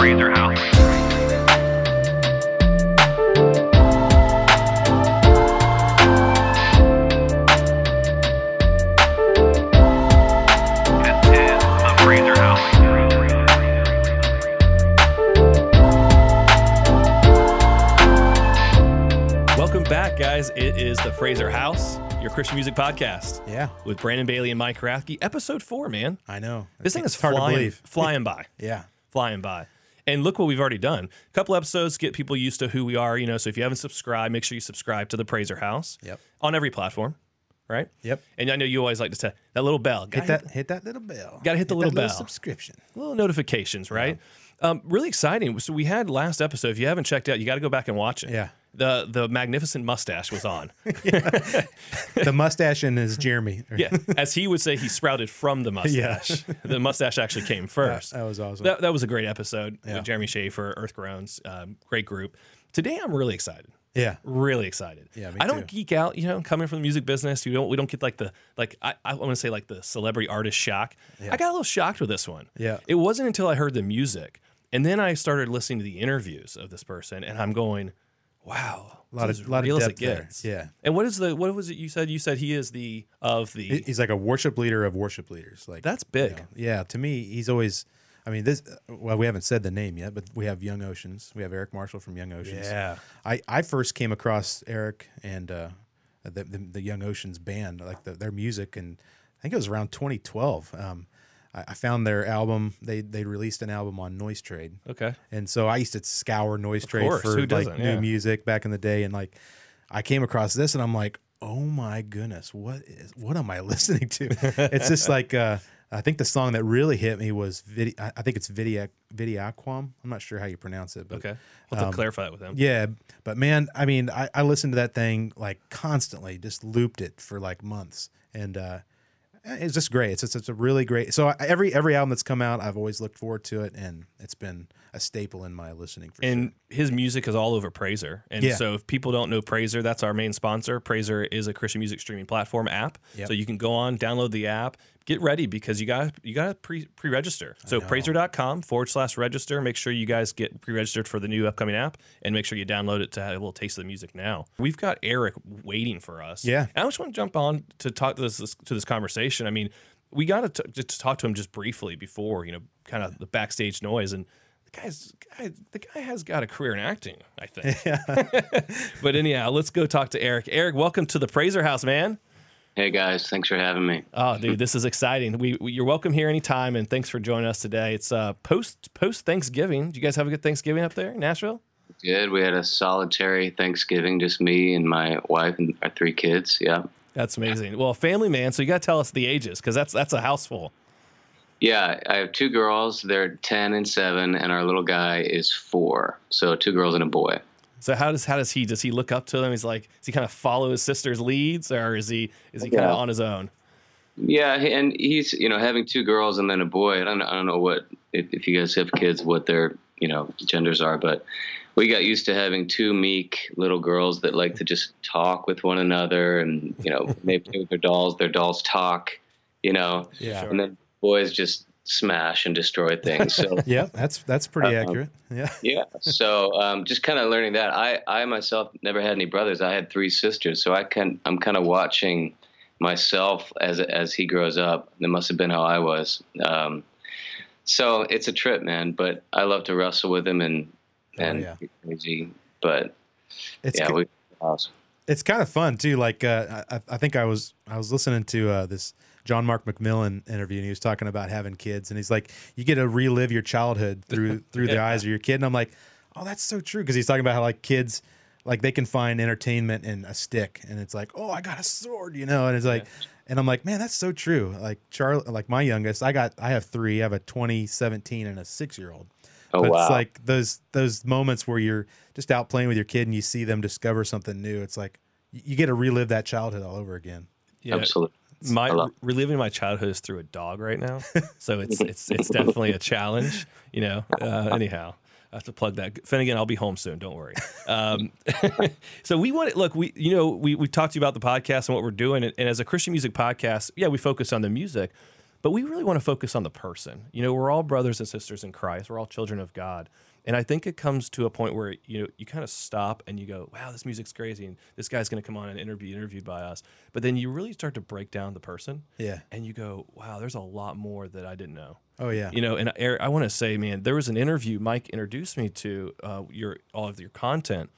Prazor House. This is the Prazor House. Welcome back, guys. It is the Prazor House, your Christian music podcast Yeah, with Brandon Bailey and Mike Rathke. Episode four, man. I know. This thing is It's hard to believe. flying by, Yeah, flying by. And look what we've already done. A couple episodes get people used to who we are. You know, so if you haven't subscribed, make sure you subscribe to the Prazor House. Yep. On every platform, right? Yep. And I know you always like to say that little bell. hit Gotta that. Hit that little bell. Gotta hit the that little bell. subscription. little notifications, right? Um, really exciting. So we had last episode. If you haven't checked out, you got to go back and watch it. Yeah. The the magnificent mustache was on. The mustache and his Jeremy. Yeah, as he would say, he sprouted from the mustache. the mustache actually came first. that was awesome. That, that was a great episode Yeah. with Jeremy Schaefer, Earth Groans, um, great group. Today, I'm really excited. yeah, Really excited. Yeah, I don't too. geek out, you know, coming from the music business. We don't we don't get like the like I, I want to say like the celebrity artist shock. I got a little shocked with this one. Yeah. It wasn't until I heard the music and then I started listening to the interviews of this person and I'm going, wow. a lot of lot of depth there. Yeah, And what is the what was it you said? You said he is the of the he's like a worship leader of worship leaders. Like That's big. you know, yeah, to me, he's always. I mean, this. Well, we haven't said the name yet, but we have Young Oceans. We have Eric Marshall from Young Oceans. Yeah. I, I first came across Eric and uh, the, the the Young Oceans band, like the, their music, and I think it was around 2012. Um, I, I found their album. They they released an album on Noise Trade, Okay. and so I used to scour Noise Trade course, for like doesn't? new music back in the day, and like I came across this, and I'm like, oh my goodness, what is what am I listening to? it's just like uh, I think the song that really hit me was Vidi- I I think it's Vidiac Vidi Aquam. I'm not sure how you pronounce it, but Okay. We'll have to clarify that with him. Um, yeah, but man, I mean, I, I listened to that thing like constantly, just looped it for like months, and uh, Eh, it's just great. It's just, it's a really great. So every every album that's come out, I've always looked forward to it, and it's been a staple in my listening. For And his music is all over Prazor. And Yeah. so if people don't know Prazor, that's our main sponsor. Prazor is a Christian music streaming platform app. Yep. So you can go on, download the app, get ready because you got you got to pre pre register. So Prazor.com forward slash register. Make sure you guys get pre registered for the new upcoming app and make sure you download it to have a little taste of the music now. We've got Eric waiting for us. Yeah. And I just want to jump on to talk to this, this to this conversation. I mean, we got to just talk to him just briefly before, you know, kind of the backstage noise and the guy's guy, the guy has got a career in acting, I think. Yeah. but anyhow, let's go talk to Eric. Eric, welcome to the Prazor House, man. Hey guys, thanks for having me. Oh, dude, this is exciting. We, we you're welcome here anytime, and thanks for joining us today. It's uh post post Thanksgiving. Did you guys have a good Thanksgiving up there in Nashville? Good. We had a solitary Thanksgiving, just me and my wife and our three kids. Yeah. That's amazing. Well, family man, so you got to tell us the ages because that's that's a house full. Yeah, I have two girls. They're 10 and 7, and our little guy is 4. So two girls and a boy. So how does how does he does he look up to them? He's like, does he kind of follow his sister's leads, or is he is he kind of on his own? Yeah, and he's, you know, having two girls and then a boy. I don't, I don't know what, if, if you guys have kids, what their, you know, genders are, but we got used to having two meek little girls that like to just talk with one another and, you know, maybe play with their dolls, their dolls talk, you know, Yeah, and then boys just smash and destroy things. So yeah, that's that's pretty Uh, accurate. Yeah, yeah, so um, just kind of learning that. I I myself never had any brothers. I had three sisters, so I can I'm kind of watching myself as as he grows up. That must have been how I was. Um, so it's a trip, man. But I love to wrestle with him and Oh, and yeah. crazy. But it's yeah, we awesome. it's kind of fun too. Like uh, I, I think I was I was listening to uh, this John Mark McMillan interview, and he was talking about having kids, and he's like, you get to relive your childhood through through the eyes of your kid, and I'm like, oh, that's so true, because he's talking about how like kids. Like they can find entertainment in a stick, and it's like, oh, I got a sword, you know, and it's like, and I'm like, man, that's so true. Like Charlie, like my youngest, I got, I have three. I have a 20, 17, and a six year old. Oh but wow. it's like those those moments where you're just out playing with your kid and you see them discover something new. It's like you you get to relive that childhood all over again. Yeah, Absolutely. My reliving my childhood is through a dog right now, so it's it's it's definitely a challenge. You know. Uh, anyhow, I have to plug that. Finnegan, I'll be home soon. Don't worry. Um, so we want to look. We you know we we talked to you about the podcast and what we're doing, and, and as a Christian music podcast, yeah, we focus on the music. but we really want to focus on the person. You know, we're all brothers and sisters in Christ. We're all children of God. And I think it comes to a point where you know you kind of stop and you go, "Wow, this music's crazy," and this guy's going to come on and interview interviewed by us. But then you really start to break down the person, Yeah. and you go, "Wow, there's a lot more that I didn't know." Oh yeah. You know, and Eric, I want to say, man, there was an interview Mike introduced me to uh, your all of your content,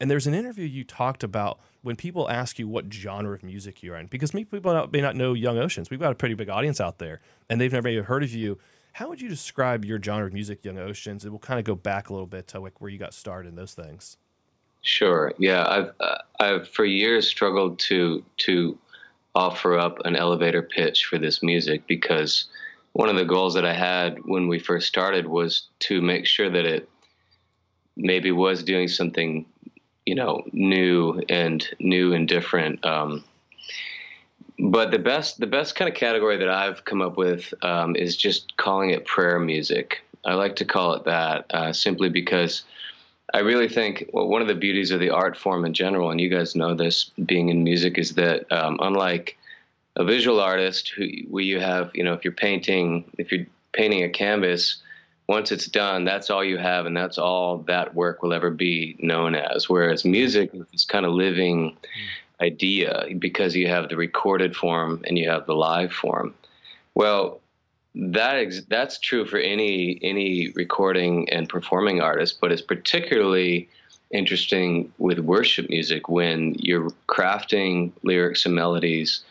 and there's an interview you talked about when people ask you what genre of music you're in, because people may not know Young Oceans. We've got a pretty big audience out there, and they've never even heard of you. How would you describe your genre of music, Young Oceans? And we'll kind of go back a little bit to like where you got started in those things. Sure. Yeah, I've uh, I've for years struggled to to offer up an elevator pitch for this music because one of the goals that I had when we first started was to make sure that it maybe was doing something, you know, new and new and different. Um, but the best the best kind of category that I've come up with um, is just calling it prayer music. I like to call it that uh, simply because I really think well, one of the beauties of the art form in general, and you guys know this being in music, is that um, unlike a visual artist who where you have, you know, if you're painting, if you're painting a canvas, once it's done, that's all you have, and that's all that work will ever be known as. Whereas music is kind of living idea because you have the recorded form and you have the live form. Well, that that's true for any any recording and performing artist, but it's particularly interesting with worship music when you're crafting lyrics and melodies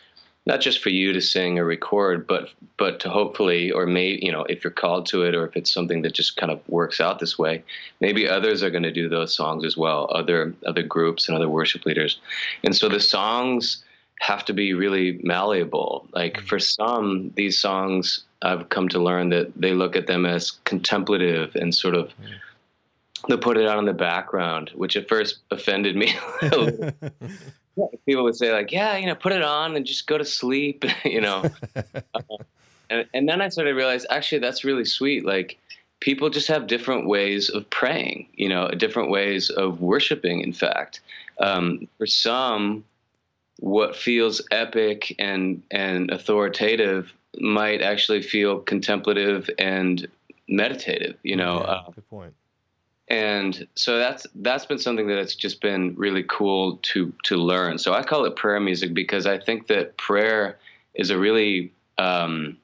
not just for you to sing or record, but but to hopefully, or may you know, if you're called to it, or if it's something that just kind of works out this way, maybe others are going to do those songs as well, other other groups and other worship leaders, and so the songs have to be really malleable. Like mm-hmm. for some, these songs I've come to learn that they look at them as contemplative and sort of. Mm-hmm. They put it out in the background, which at first offended me. people would say like, yeah, you know, put it on and just go to sleep, you know. And and then I started to realize actually that's really sweet. Like people just have different ways of praying, you know, different ways of worshiping. In fact, um, for some, what feels epic and and authoritative might actually feel contemplative and meditative. You know. Yeah, Uh, good point. And so that's that's been something that it's just been really cool to to learn. So I call it prayer music because I think that prayer is a really um,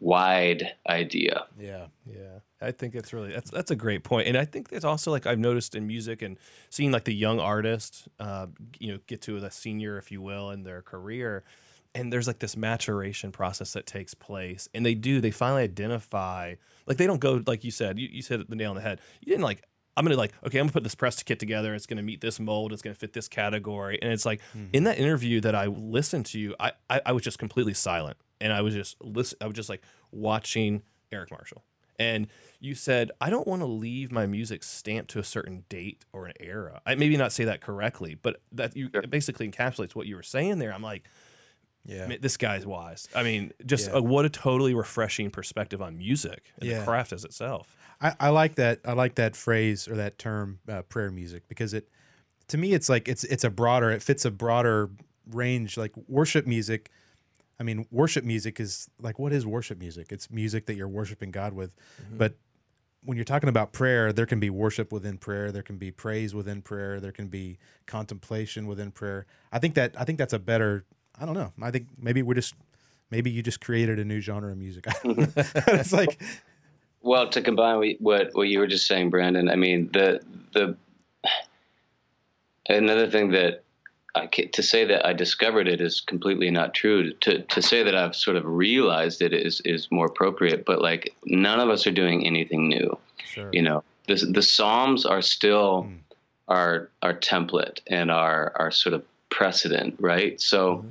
wide idea. yeah. Yeah, I think it's really that's that's a great point, and I think it's also like I've noticed in music and seeing like the young artist, uh, you know, get to the senior, if you will, in their career, and there's like this maturation process that takes place, and they do they finally identify like they don't go like you said you, you said the nail on the head. You didn't like I'm gonna like okay I'm gonna put this press kit together. It's gonna meet this mold. It's gonna fit this category, and it's like mm-hmm. in that interview that I listened to you, I, I I was just completely silent, and I was just listen. I was just like watching Eric Marshall. And you said, I don't want to leave my music stamped to a certain date or an era. I maybe not say that correctly, but that you it basically encapsulates what you were saying there. I'm like, Yeah. "Man, this guy's wise. I mean, just Yeah. a, what a totally refreshing perspective on music and Yeah. the craft as itself. I, I like that. I like that phrase or that term, uh, prayer music, because it, to me, it's like it's it's a broader. It fits a broader range. Like worship music. I mean, worship music is like what is worship music? It's music that you're worshiping God with. But when you're talking about prayer, there can be worship within prayer. There can be praise within prayer. There can be contemplation within prayer. I think that I think that's a better. I don't know. I think maybe we're just maybe you just created a new genre of music. it's like Well, to combine what what you were just saying, Brandon, I mean the the another thing that I to say that I discovered it is completely not true. To to say that I've sort of realized it is is more appropriate. But like none of us are doing anything new. Sure. You know, the the Psalms are still Mm. our our template and our our sort of precedent, right? So,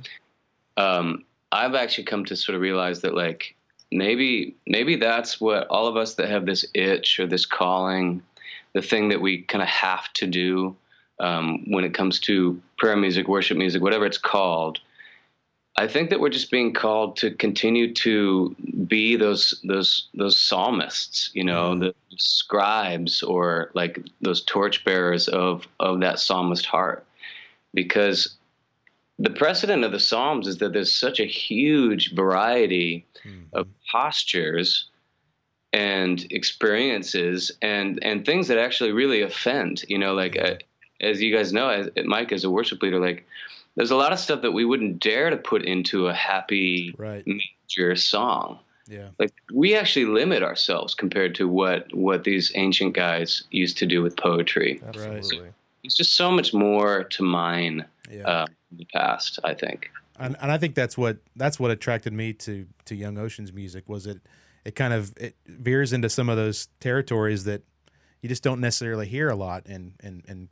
um, I've actually come to sort of realize that like maybe maybe that's what all of us that have this itch or this calling, the thing that we kind of have to do um, when it comes to prayer music, worship music, whatever it's called. I think that we're just being called to continue to be those those those psalmists, you know, the scribes or like those torchbearers of of that psalmist heart, because the precedent of the psalms is that there's such a huge variety of postures and experiences and and things that actually really offend. You know, like uh, as you guys know, as Mike as a worship leader, like there's a lot of stuff that we wouldn't dare to put into a happy Right. major song. Yeah. Like we actually limit ourselves compared to what what these ancient guys used to do with poetry. Absolutely. It's just so much more to mine Yeah. uh, in the past. I think. and, and I think that's what that's what attracted me to to Young Ocean's music was it it kind of it veers into some of those territories that you just don't necessarily hear a lot in in, in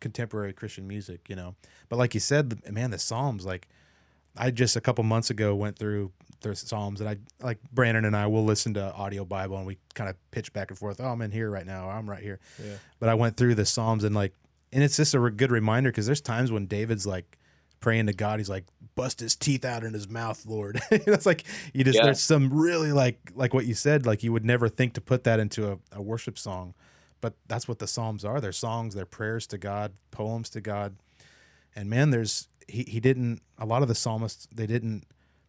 contemporary Christian music, you know. But like you said, the- man, the Psalms like I just a couple months ago went through the Psalms and I like Brandon and I will listen to audio Bible and we kind of pitch back and forth. Oh, I'm in here right now. Or, I'm right here. Yeah. But I went through the Psalms and like, and it's just a good reminder because there's times when David's like praying to God. He's like, bust his teeth out in his mouth, Lord. it's like you just Yeah. there's some really like like what you said. Like you would never think to put that into a, a worship song, but that's what the Psalms are. They're songs. They're prayers to God, poems to God. And man, there's he he didn't. A lot of the psalmists they didn't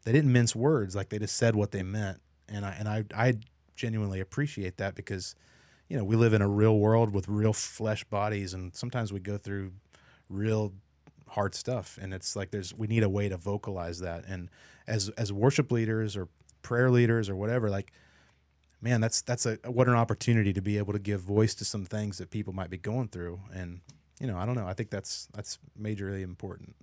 they didn't mince words. Like they just said what they meant. And I and I I genuinely appreciate that because you know we live in a real world with real flesh bodies, and sometimes we go through real hard stuff. And it's like there's we need a way to vocalize that. And as as worship leaders or prayer leaders or whatever, like man, that's that's a what an opportunity to be able to give voice to some things that people might be going through. And you know, I don't know. I think that's that's majorly important.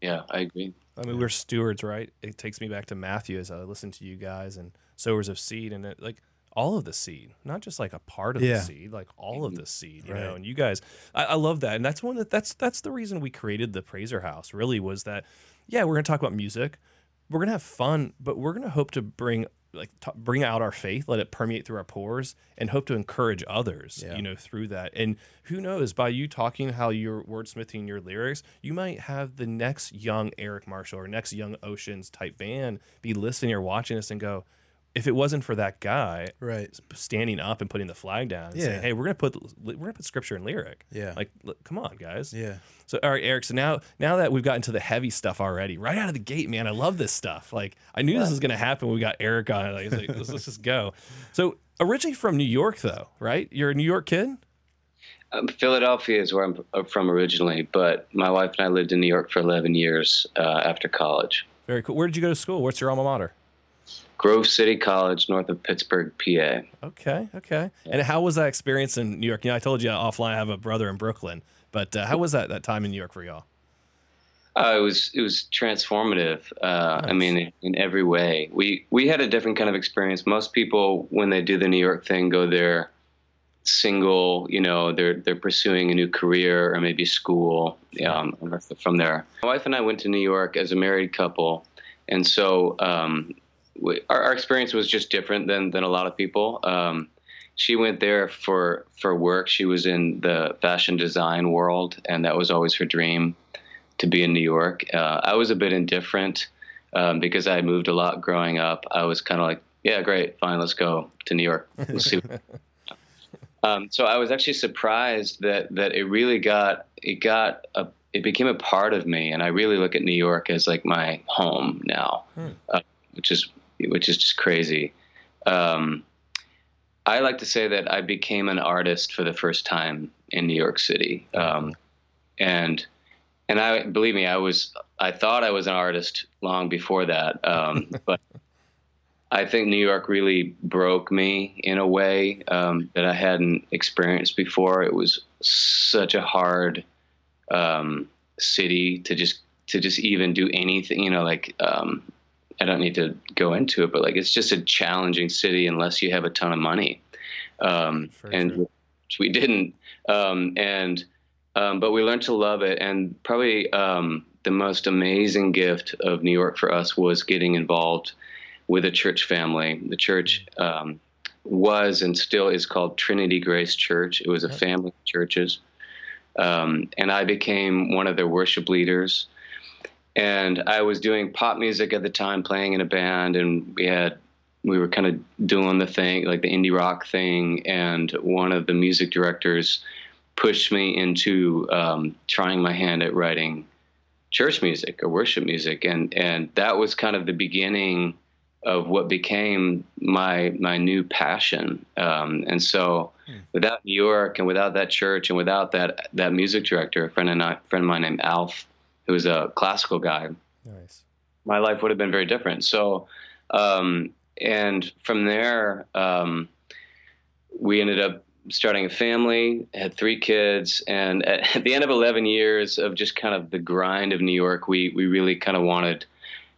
Yeah, I agree. I mean, we're stewards, right? It takes me back to Matthew as I listen to you guys and sowers of seed, and it, like all of the seed, not just like a part of Yeah. the seed, like all of mm-hmm. the seed, you know. And you guys, I, I love that, and that's one that that's that's the reason we created the Prazor House. Really, was that yeah, we're gonna talk about music, we're gonna have fun, but we're gonna hope to bring like t- bring out our faith, let it permeate through our pores, and hope to encourage others, Yeah. you know, through that. And who knows, by you talking how you're wordsmithing your lyrics, you might have the next young Eric Marshall or next young Oceans type band be listening or watching this and go, if it wasn't for that guy Right. standing up and putting the flag down and saying, "Hey, we're gonna put we're gonna put scripture and lyric," Yeah. like, look, come on, guys. Yeah. So, all right, Eric. So now, now that we've gotten to the heavy stuff already, right out of the gate, man, I love this stuff. Like, I knew this was going to happen when we got Eric on. Like, like, let's, let's just go. So, originally from New York, though, right? You're a New York kid. Um, Philadelphia is where I'm uh, from originally, but my wife and I lived in New York for 11 years uh, after college. Very cool. Where did you go to school? What's your alma mater? Grove City College, north of Pittsburgh, PA. Okay, okay. And how was that experience in New York? You know, I told you offline I have a brother in Brooklyn, but uh, how was that that time in New York for y'all? Uh, it was it was transformative. Uh, I mean, in, in every way. We we had a different kind of experience. Most people, when they do the New York thing, go there single. You know, they're they're pursuing a new career or maybe school um, from there. My wife and I went to New York as a married couple, and so um, we, our, our experience was just different than than a lot of people. Um, she went there for for work. She was in the fashion design world, and that was always her dream to be in New York. Uh, I was a bit indifferent um, because I had moved a lot growing up. I was kind of like, yeah, great, fine, let's go to New York. Let's see. um, so I was actually surprised that that it really got it got a it became a part of me, and I really look at New York as like my home now, Hmm. uh, which is which is just crazy. Um, I like to say that I became an artist for the first time in New York City, um, and and I believe me, I was I thought I was an artist long before that, um, but I think New York really broke me in a way um, that I hadn't experienced before. It was such a hard um, city to just to just even do anything. You know, like um, I don't need to go into it, but like it's just a challenging city unless you have a ton of money, um, and which we didn't. Um, and um, but we learned to love it, and probably um, the most amazing gift of New York for us was getting involved with a church family. The church um, was and still is called Trinity Grace Church. It was a family of churches. Um, and I became one of their worship leaders. And I was doing pop music at the time, playing in a band, and we had we were kind of doing the thing, like the indie rock thing. And one of the music directors pushed me into um, trying my hand at writing church music or worship music, and and that was kind of the beginning of what became my my new passion. Um, and so, without New York and without that church and without that that music director, a friend of mine, friend of mine named Alf, who was a classical guy, Nice. my life would have been very different. So, um, and from there, um, we ended up starting a family, had three kids, and at, at the end of 11 years of just kind of the grind of New York, we we really kind of wanted,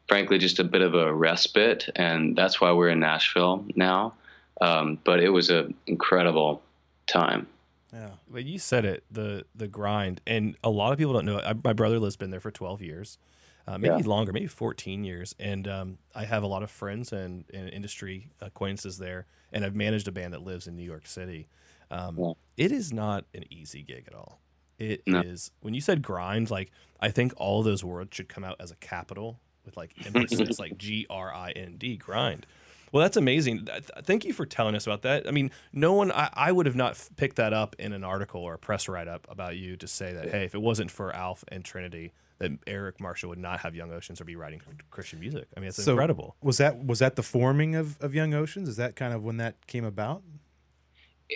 frankly, just a bit of a respite, and that's why we're in Nashville now. Um, but it was an incredible time. Yeah. But you said it, the the grind, and a lot of people don't know. I, my brother has been there for 12 years, uh, maybe Yeah. longer, maybe 14 years, and um, I have a lot of friends and, and industry acquaintances there, and I've managed a band that lives in New York City. Um, Yeah. It is not an easy gig at all. It is No. when you said grind, like I think all those words should come out as a capital with like emphasis, like G R I N D, grind. Well, that's amazing. Th- th- Thank you for telling us about that. I mean, no one, I, I would have not f- picked that up in an article or a press write up about you to say that, hey, if it wasn't for Alf and Trinity, that Eric Marshall would not have Young Oceans or be writing Christian music. I mean, it's So- incredible. Was that was that the forming of, of Young Oceans? Is that kind of when that came about?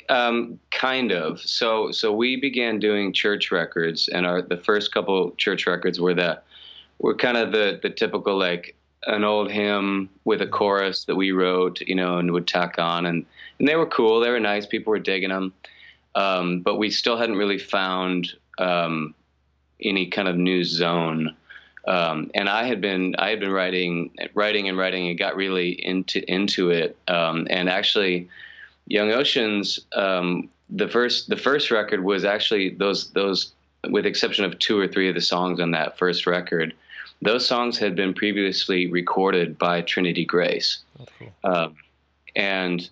Um, kind of. So so we began doing church records, and our the first couple church records were that were kind of the the typical like an old hymn with a chorus that we wrote, you know, and would tack on, and and they were cool. They were nice. People were digging them, um, but we still hadn't really found um, any kind of new zone. Um, and I had been I had been writing writing and writing and got really into into it. Um, and actually, Young Oceans, um, the first the first record was actually those those with exception of two or three of the songs on that first record, those songs had been previously recorded by Trinity Grace. Oh. Um, and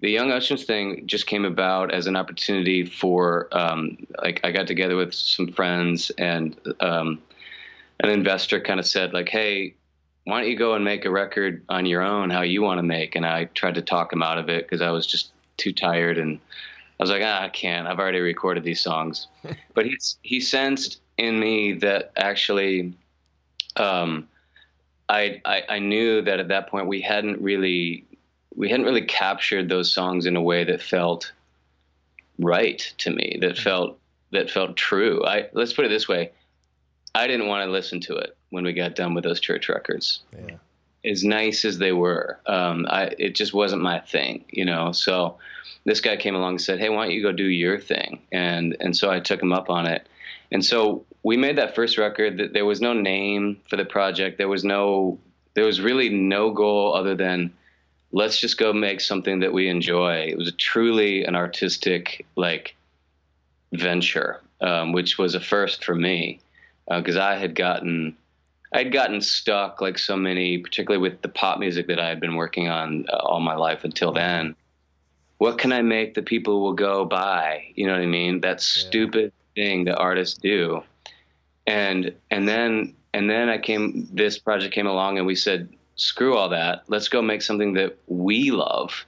the Young Oceans thing just came about as an opportunity for um, like I got together with some friends and um, an investor kind of said like, hey, why don't you go and make a record on your own how you want to make? And I tried to talk him out of it because I was just too tired and I was like, ah, I can't. I've already recorded these songs. but he's he sensed in me that actually um, I, I I knew that at that point we hadn't really we hadn't really captured those songs in a way that felt right to me that felt that felt true. I let's put it this way. I didn't want to listen to it when we got done with those church records. Yeah. as nice as they were um, I, it just wasn't my thing you know? So this guy came along and said hey why don't you go do your thing? And and so i took him up on it. And so we made that first record that there was no name for the project there was no there was really no goal other than let's just go make something that we enjoy it was truly an artistic like venture um, which was a first for me because i had gotten I'd gotten stuck like so many, particularly with the pop music that I had been working on uh, all my life until then. What can I make that people will go buy? You know what I mean? That stupid thing that artists do. And and then and then I came this project came along and we said, screw all that. Let's go make something that we love.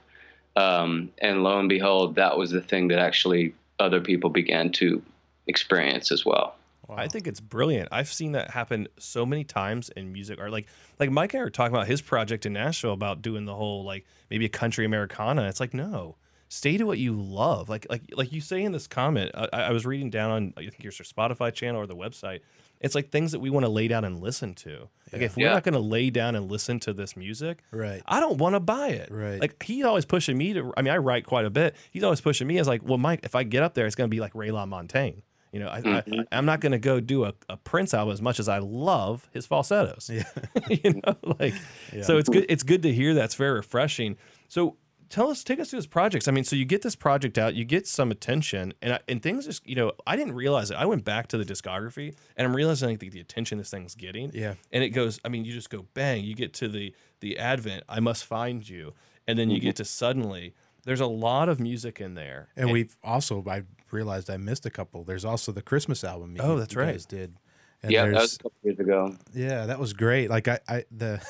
Um, and lo and behold, that was the thing that actually other people began to experience as well. I think it's brilliant. I've seen that happen so many times in music art. Like like Mike and I were talking about his project in Nashville about doing the whole like maybe a country Americana. It's like no, stay to what you love. Like like like you say in this comment. I, I was reading down on I think your Spotify channel or the website. It's like things that we want to lay down and listen to. Like if we're Yeah. not going to lay down and listen to this music, Right. I don't want to buy it. Right. Like he's always pushing me to. I mean, I write quite a bit. He's always pushing me as like, well, Mike, if I get up there, it's going to be like Ray LaMontagne. You know, I, Mhm. I, I'm not going to go do a, a Prince album as much as I love his falsettos. Yeah. you know, like so it's good. It's good to hear. That's very refreshing. So tell us, take us through this projects. I mean, so you get this project out, you get some attention, and I, and things just you know, I didn't realize it. I went back to the discography, and I'm realizing like, the, the attention this thing's getting. Yeah. and it goes. I mean, you just go bang. You get to the the Advent. I must find you, and then you get mm-hmm. to suddenly. There's a lot of music in there, And we've also I realized I missed a couple. There's also the Christmas album. Oh, you- Oh, that's you right. guys did. And yeah, that was a couple years ago. Yeah, that was great. Like I, I the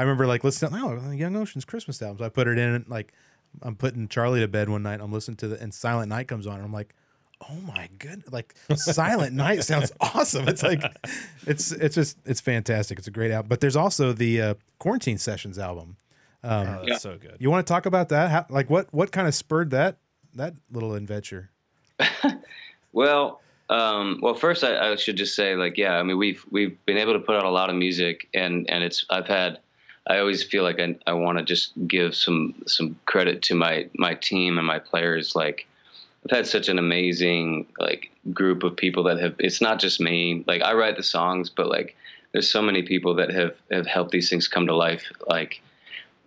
I remember like listening. Oh, Young Ocean's Christmas album. So I put it in. Like I'm putting Charlie to bed one night. I'm listening to the and Silent Night comes on. And I'm like, oh my good. Like Silent Night sounds awesome. It's like it's it's just it's fantastic. It's a great album. But there's also the uh, Quarantine Sessions album. Um, Oh, that's so good. You want to talk about that? How, like what what kind of spurred that that little adventure? Well, um, well, first I, I should just say, like, yeah, I mean, we've we've been able to put out a lot of music, and and it's I've had, I always feel like I I want to just give some some credit to my my team and my players. Like, I've had such an amazing like group of people that have. It's not just me. Like, I write the songs, but like, there's so many people that have have helped these things come to life. Like,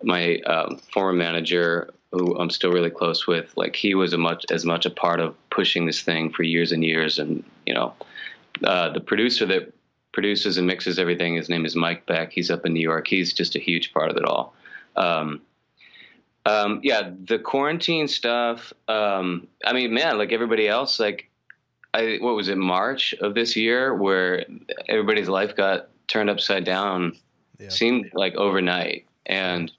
my um, former manager who I'm still really close with, like he was a much as much a part of pushing this thing for years and years. And you know, uh, the producer that produces and mixes everything, his name is Mike Beck. He's up in New York. He's just a huge part of it all. Um, um, yeah, the quarantine stuff. Um, I mean, man, like everybody else, like I what was it March of this year where everybody's life got turned upside down. Yeah. Seemed like overnight, and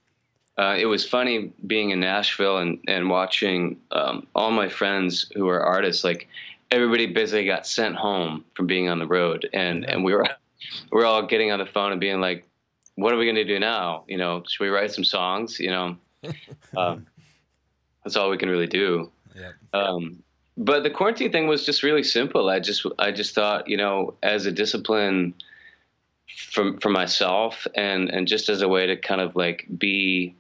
uh, it was funny being in Nashville and and watching um, all my friends who are artists. Like everybody basically got sent home from being on the road, and and we were we were all getting on the phone and being like, "What are we going to do now? You know, should we write some songs? You know." um, that's all we can really do. Yeah. Um, but the quarantine thing was just really simple. I just I just thought, you know, as a discipline for for myself and and just as a way to kind of like be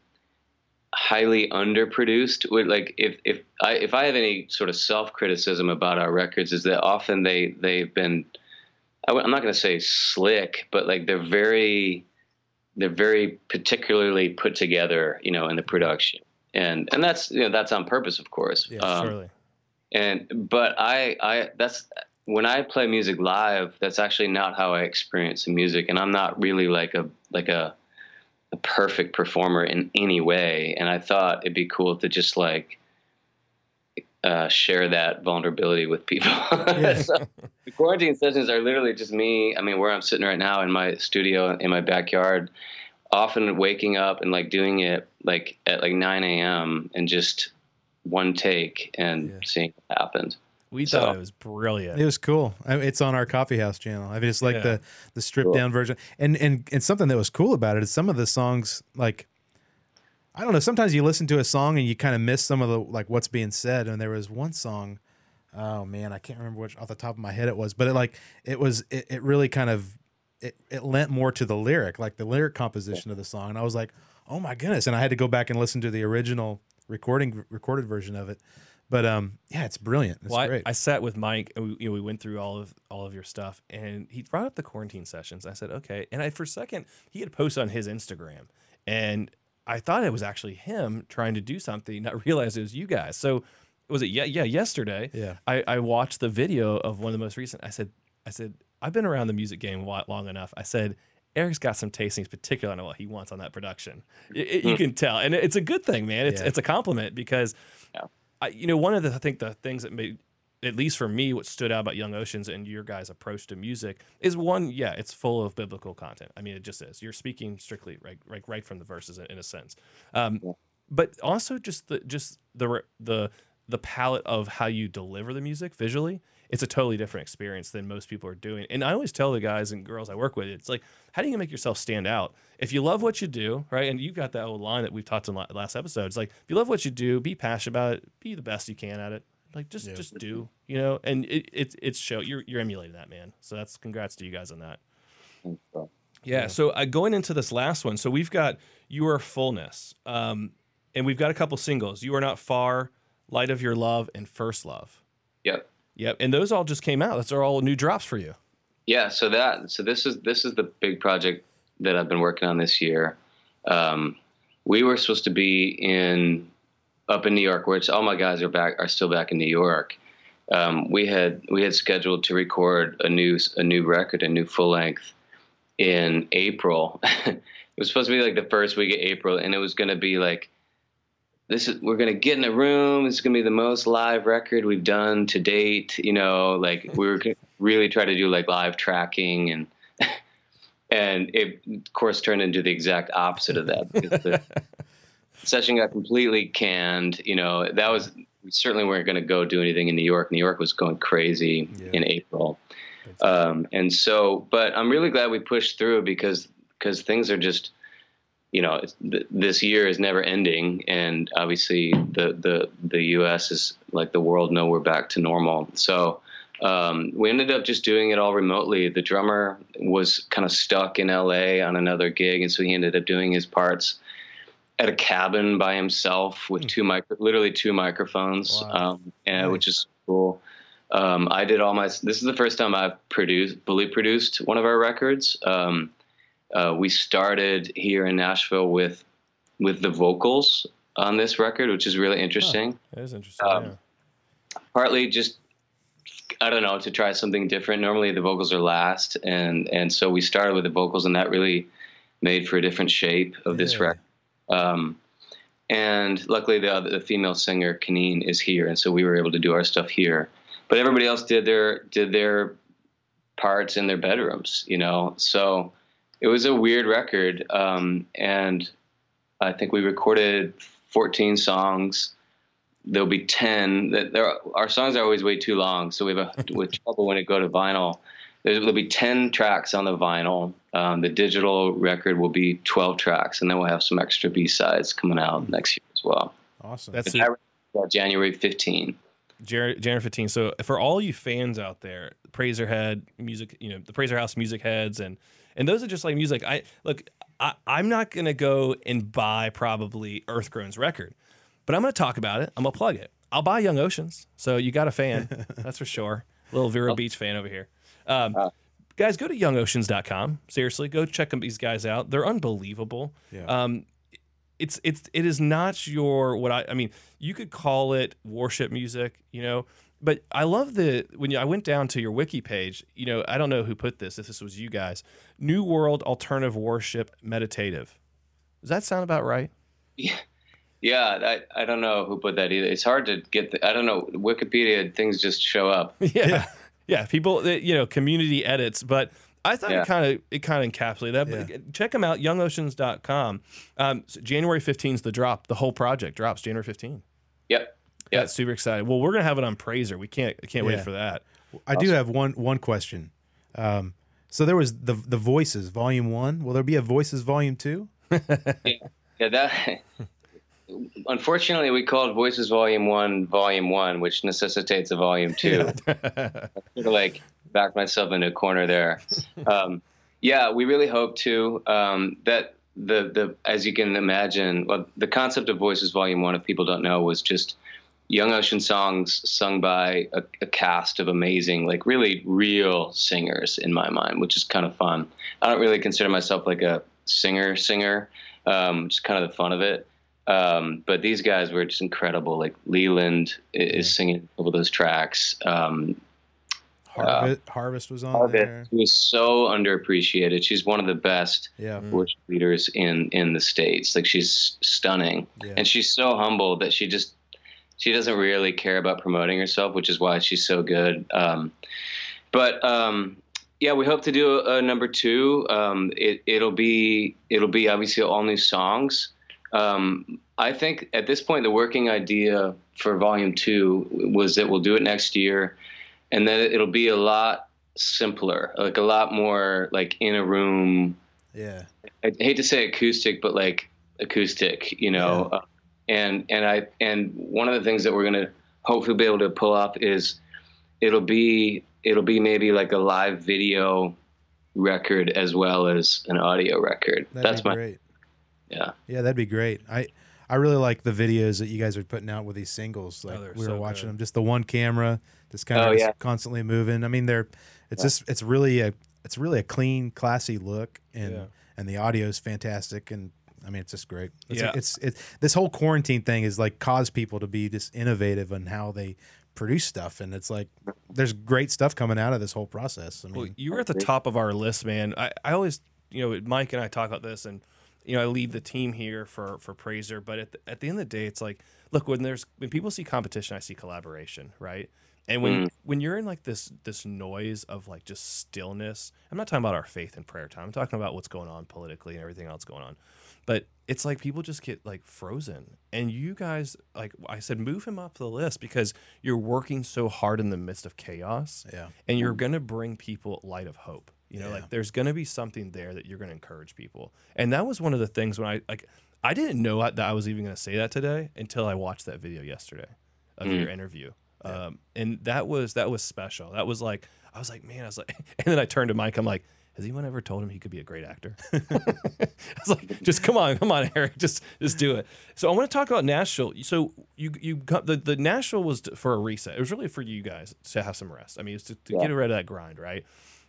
highly underproduced like if if I if I have any sort of self criticism about our records is that often they they've been I, am not going to say slick but like they're very they're very particularly put together you know in the production. And and that's you know that's on purpose of course. Yeah, Um, Surely. and but I I that's when I play music live, that's actually not how I experience the music, and I'm not really like a like a a perfect performer in any way. And I thought it'd be cool to just like uh, share that vulnerability with people. so the quarantine sessions are literally just me. I mean, where I'm sitting right now in my studio in my backyard, often waking up and like doing it like at like 9 a.m. and just one take and Yeah. seeing what happened. We So- thought it was brilliant. It was cool. I it's on our coffee house channel. I mean, it's like Yeah. the the stripped down version. And and and something that was cool about it is some of the songs like I don't know. Sometimes you listen to a song and you kind of miss some of the like what's being said. And there was one song. Oh man, I can't remember which off the top of my head it was, but it like it was it, it really kind of it, it lent more to the lyric, like the lyric composition of the song. And I was like, oh my goodness. And I had to go back and listen to the original recording recorded version of it. But um, yeah, it's brilliant. It's well, I, great. I sat with Mike, and we, you know, we went through all of all of your stuff, and he brought up the quarantine sessions. I said, okay, and I for a second he had posted on his Instagram, and I thought it was actually him trying to do something, not realize it was you guys. So was it? Yeah, yeah. Yesterday, yeah. I, I watched the video of one of the most recent. I said, I said, I've been around the music game wa- long enough. I said, Eric's got some tastings, particularly on what he wants on that production. It- it- you can tell, and it's a good thing, man. It's Yeah. it's a compliment because, Yeah. I, you know, one of the I think the things that made, at least for me, what stood out about Young Oceans and your guys' approach to music is one, yeah, it's full of biblical content. I mean, it just is. You're speaking strictly right, right, right from the verses in, in a sense. Um, Yeah. but also just the just the the the palette of how you deliver the music visually it's a totally different experience than most people are doing. And i always tell the guys and girls i work with it's like how do you make yourself stand out? If you love what you do right? And you've got that old line that we've talked in la- last episode. It's like if you love what you do be passionate about it be the best you can at it. Like just Yeah. just do you know? And it, it it's show you're you're emulating that man. So that's congrats to you guys on that. Yeah. So uh, going into this last one, so we've got "You Are Fullness," um, and we've got a couple singles: "You Are Not Far," "Light of Your Love," and first Love." Yep. Yep. And those all just came out. Those are all new drops for you. Yeah. So that so this is this is the big project that I've been working on this year. Um, we were supposed to be in up in New York, which all my guys are back are still back in New York. Um, we had we had scheduled to record a new a new record, a new full length in April. it was supposed to be like the first week of April, and it was going to be like this is we're gonna get in a room. It's gonna be the most live record we've done to date. You know, like we were gonna really try to do like live tracking and and it of course turned into the exact opposite of that because the session got completely canned. You know, that was we certainly weren't going to go do anything in New York. New York was going crazy Yeah. in April, um, and so. But I'm really glad we pushed through because because things are just you know, it's, th- this year is never ending, and obviously the the the U.S. is like the world know we're back to normal. So um, we ended up just doing it all remotely. The drummer was kind of stuck in L.A. on another gig, and so he ended up doing his parts at a cabin by himself with two micro, literally two microphones, Hmm. Wow. um, and, Nice. which is cool. Um, I did all my. This is the first time I've produced, fully produced one of our records. Um, uh, we started here in Nashville with with the vocals on this record, which is really interesting. That is interesting. Um, yeah. Partly just I don't know to try something different. Normally the vocals are last, and and so we started with the vocals, and that really made for a different shape of this Yeah. record. Um, and luckily the other, the female singer Kaneen is here, and so we were able to do our stuff here. But everybody else did their did their parts in their bedrooms, you know. So it was a weird record, um, and I think we recorded 14 songs. There'll be 10. That there, are- our songs are always way too long, so we have a with trouble when it go to vinyl. There's, there'll be 10 tracks on the vinyl. Um, the digital record will be 12 tracks, and then we'll have some extra B sides coming out next year as well. Awesome. That's And it. yeah, January 15. Jan- January 15. So for all you fans out there, Prazorhead music, you know, the Prazor House music heads and and those are just like music. I look, I, I'm not gonna go and buy probably Earthgrown's record, but I'm gonna talk about it. I'm gonna plug it. I'll buy Young Oceans. So you got a fan, that's for sure. Little Vero Beach fan over here. Um, Wow. guys, go to youngoceans.com. Seriously, go check them, these guys out. They're unbelievable. Yeah. Um, it's it's it is not your what I I mean. You could call it worship music, you know. But I love the when you, I went down to your wiki page. You know, I don't know who put this. If this was you guys, New World Alternative Worship Meditative. Does that sound about right? Yeah, yeah. I, I don't know who put that either. It's hard to get. The, I don't know. Wikipedia things just show up. yeah. yeah, People, you know, community edits, but I thought Yeah. it kind of it kind of encapsulated that. But Yeah. check them out, youngoceans.com. Um, so January 15th is the drop. The whole project drops January 15th. Yep. Yeah, Yep. super excited. Well, we're gonna have it on Prazor. We can't can't wait Yeah. for that. I do have one one question. Um, so there was the the voices volume one. Will there be a voices volume two? Yeah, that. Unfortunately, we called Voices Volume One Volume One, which necessitates a Volume Two. I sort of like backed myself into a corner there. Um, yeah, we really hope to. Um, that the the as you can imagine, well, the concept of Voices Volume One, if people don't know, was just Young Ocean songs sung by a, a cast of amazing, like really real singers in my mind, which is kind of fun. I don't really consider myself like a singer singer, um, just kind of the fun of it. Um, but these guys were just incredible. Like Leland i- is singing over those tracks. Um, Harvest, Harvest was on Harvest there. was so underappreciated. She's one of the best Yeah, worship leaders in in the states. Like she's stunning, yeah, and she's so humble that she just she doesn't really care about promoting herself, which is why she's so good. Um, but um, yeah, we hope to do a, a number two. Um, it it'll be it'll be obviously all new songs. Um, I think at this point the working idea for volume two was that we'll do it next year, and then it'll be a lot simpler, like a lot more like in a room yeah, I hate to say acoustic, but like acoustic, you know. Uh, and and I and one of the things that we're gonna hopefully be able to pull up is it'll be it'll be maybe like a live video record as well as an audio record. that'd That's be my great. yeah. Yeah, that'd be great. I I really like the videos that you guys are putting out with these singles. Oh, like they're we were so watching good. them, just the one camera, just kind of Oh, just yeah. constantly moving. I mean, they're it's just it's really a it's really a clean, classy look, and Yeah. and the audio is fantastic, and I mean, it's just great. It's, Yeah. it's it this whole quarantine thing is like caused people to be just innovative on how they produce stuff, and it's like there's great stuff coming out of this whole process. I mean, Well, you were at the top of our list, man. I, I always, you know, Mike and I talk about this, and you know, I lead the team here for for Prazor. But at the, at the end of the day, it's like, look, when there's when people see competition, I see collaboration, right? And when Mm. when you're in like this this noise of like just stillness, I'm not talking about our faith and prayer time. I'm talking about what's going on politically and everything else going on. But it's like people just get like frozen. And you guys, like I said, move him up the list because you're working so hard in the midst of chaos yeah, and you're going to bring people light of hope. You know, Yeah. like there's going to be something there that you're going to encourage people. And that was one of the things when I like I didn't know that I was even going to say that today until I watched that video yesterday of Mm. your interview. Um, and that was that was special. That was like I was like, man, I was like, and then I turned to Mike. I'm like, has anyone ever told him he could be a great actor? I was like, just come on, come on, Eric, just just do it. So I want to talk about Nashville. So you you got the the Nashville was for a reset. It was really for you guys to have some rest. I mean, it's to, to Yeah. get rid of that grind, right?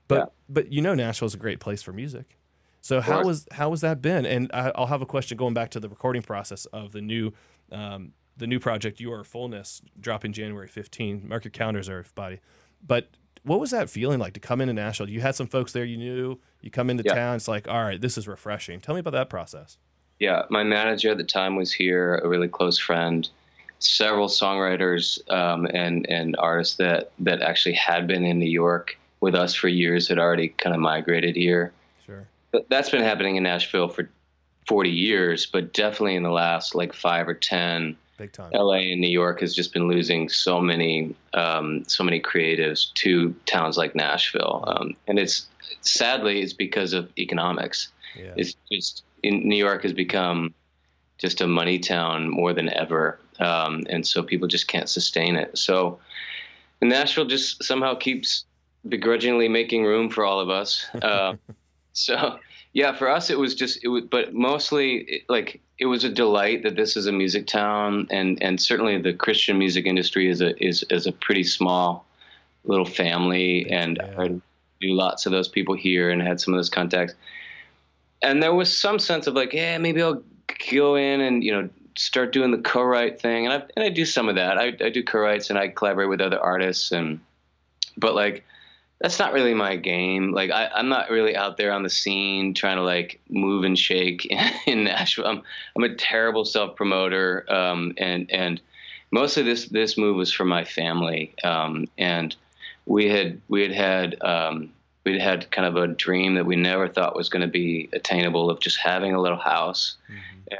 But Yeah. but you know, Nashville is a great place for music. So how was how was that been? And I, I'll have a question going back to the recording process of the new um, the new project, Your Fullness, dropping January 15. Mark your calendars, everybody. But what was that feeling like to come into Nashville? You had some folks there you knew. You come into Yeah. town. It's like, all right, this is refreshing. Tell me about that process. Yeah, my manager at the time was here, a really close friend. Several songwriters um, and and artists that that actually had been in New York with us for years had already kind of migrated here. Sure. But that's been happening in Nashville for 40 years, but definitely in the last like five or 10, Big time. LA and New York has just been losing so many, um, so many creatives to towns like Nashville, um, and it's sadly it's because of economics. Yeah. It's just in New York has become just a money town more than ever, um, and so people just can't sustain it. So Nashville just somehow keeps begrudgingly making room for all of us. Uh, so yeah, for us it was just it was, but mostly it, like it was a delight that this is a music town, and and certainly the Christian music industry is a is is a pretty small little family, and Yeah. I knew lots of those people here and had some of those contacts. And there was some sense of like, yeah, maybe I'll go in and you know start doing the co-write thing, and I and I do some of that. I I do co-writes and I collaborate with other artists, and but like that's not really my game. Like I, I'm not really out there on the scene trying to like move and shake in, in Nashville. I'm I'm a terrible self promoter, um, and and mostly this this move was for my family, um, and we had we had had um, we'd had kind of a dream that we never thought was going to be attainable of just having a little house,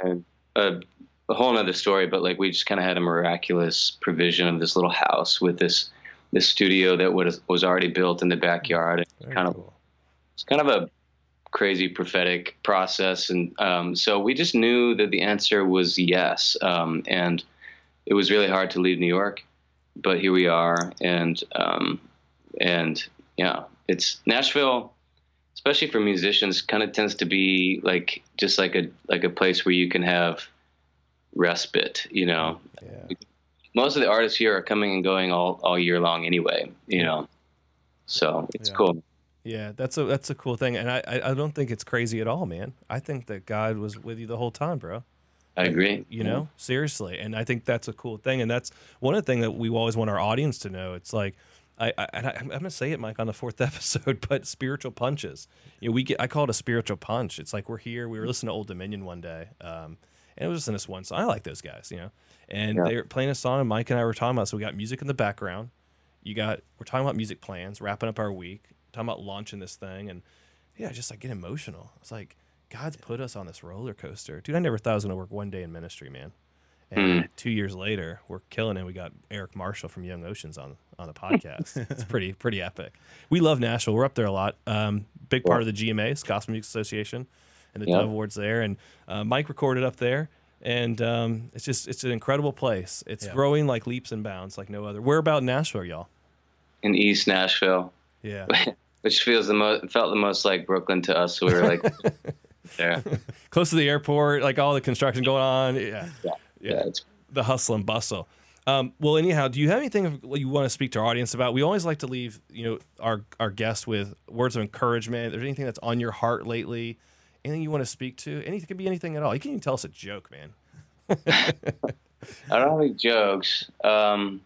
and a, a whole nother story. But like we just kind of had a miraculous provision of this little house with this this studio that was was already built in the backyard. Very kind of it's kind of a crazy prophetic process, and um, so we just knew that the answer was yes, um, and it was really hard to leave New York, but here we are, and um, and yeah, it's Nashville, especially for musicians, kind of tends to be like just like a like a place where you can have respite, you know? Yeah. Most of the artists here are coming and going all, all year long anyway, you know. So it's Yeah. cool. Yeah, that's a that's a cool thing, and I I don't think it's crazy at all, man. I think that God was with you the whole time, bro. I agree. You know, seriously, and I think that's a cool thing, and that's one of the things that we always want our audience to know. It's like. I, I, and I, I'm gonna say it, Mike, on the fourth episode, but spiritual punches. You know, we get. I call it a spiritual punch. It's like we're here. We were listening to Old Dominion one day, um, and it was just in this one song. I like those guys, you know. And Yeah. they were playing a song, and Mike and I were talking about. So we got music in the background. You got. We're talking about music plans, wrapping up our week, talking about launching this thing, and yeah, just like get emotional. It's like God's put us on this roller coaster, dude. I never thought I was gonna work one day in ministry, man. And two years later, we're killing it. We got Eric Marshall from Young Oceans on on the podcast. it's pretty pretty epic. We love Nashville. We're up there a lot. Um, big part of the GMA, Gospel Music Association, and the Yeah. Dove Awards there. And uh, Mike recorded up there. And um, it's just it's an incredible place. It's Yeah. growing like leaps and bounds, like no other. Where about Nashville, y'all? In East Nashville, Yeah, which feels the most felt the most like Brooklyn to us. So we were like yeah, close to the airport, like all the construction going on. Yeah, Yeah. Yeah, it's the hustle and bustle. Um, well, anyhow, do you have anything you want to speak to our audience about? We always like to leave, you know, our our guests with words of encouragement. If there's anything that's on your heart lately, anything you want to speak to, anything could be anything at all. You can even tell us a joke, man. I don't like jokes. Um,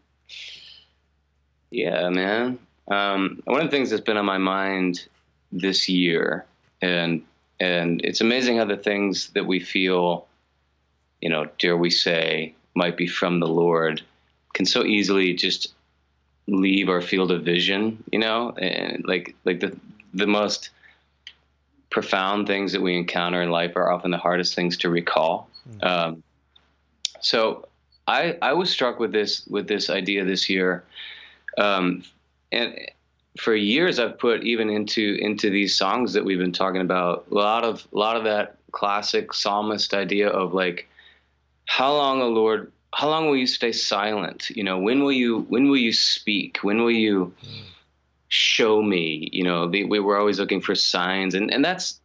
yeah, man. Um, one of the things that's been on my mind this year, and and it's amazing how the things that we feel, you know, dare we say, might be from the Lord, can so easily just leave our field of vision. You know, and like like the the most profound things that we encounter in life are often the hardest things to recall. Um, so I I was struck with this with this idea this year, um, and for years I've put even into into these songs that we've been talking about a lot of a lot of that classic psalmist idea of like how long, O Lord, how long will you stay silent? You know, when will you when will you speak? When will you show me? You know, the, we were always looking for signs, and and that's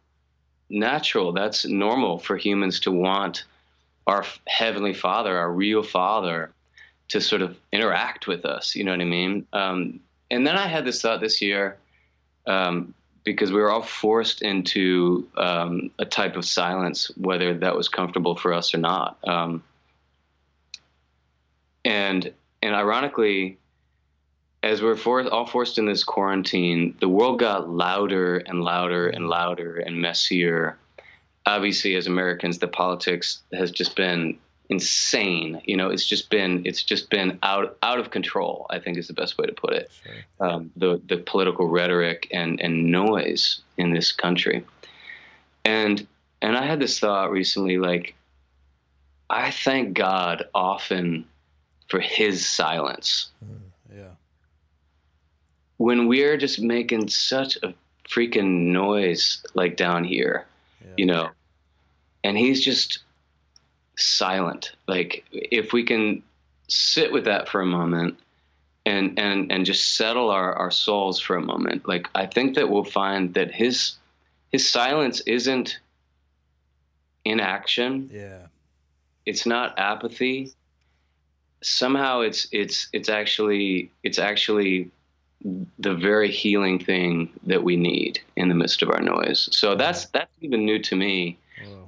natural. That's normal for humans to want our heavenly Father, our real Father, to sort of interact with us. You know what I mean? Um, and then I had this thought this year. Um, because we were all forced into um, a type of silence, whether that was comfortable for us or not. Um, and and ironically, as we're for, all forced in this quarantine, the world got louder and louder and louder and messier. Obviously, as Americans, the politics has just been insane. You know, it's just been it's just been out out of control. I think is the best way to put it. Sure. Um, the the political rhetoric and and noise in this country, and and I had this thought recently, like I thank God often for His silence. Mm. When we're just making such a freaking noise, like down here, yeah. you know, and He's just silent. Like if we can sit with that for a moment and and and just settle our, our souls for a moment, like I think that we'll find that his his silence isn't inaction. Yeah. It's not apathy. Somehow it's it's it's actually it's actually the very healing thing that we need in the midst of our noise. So that's that's even new to me.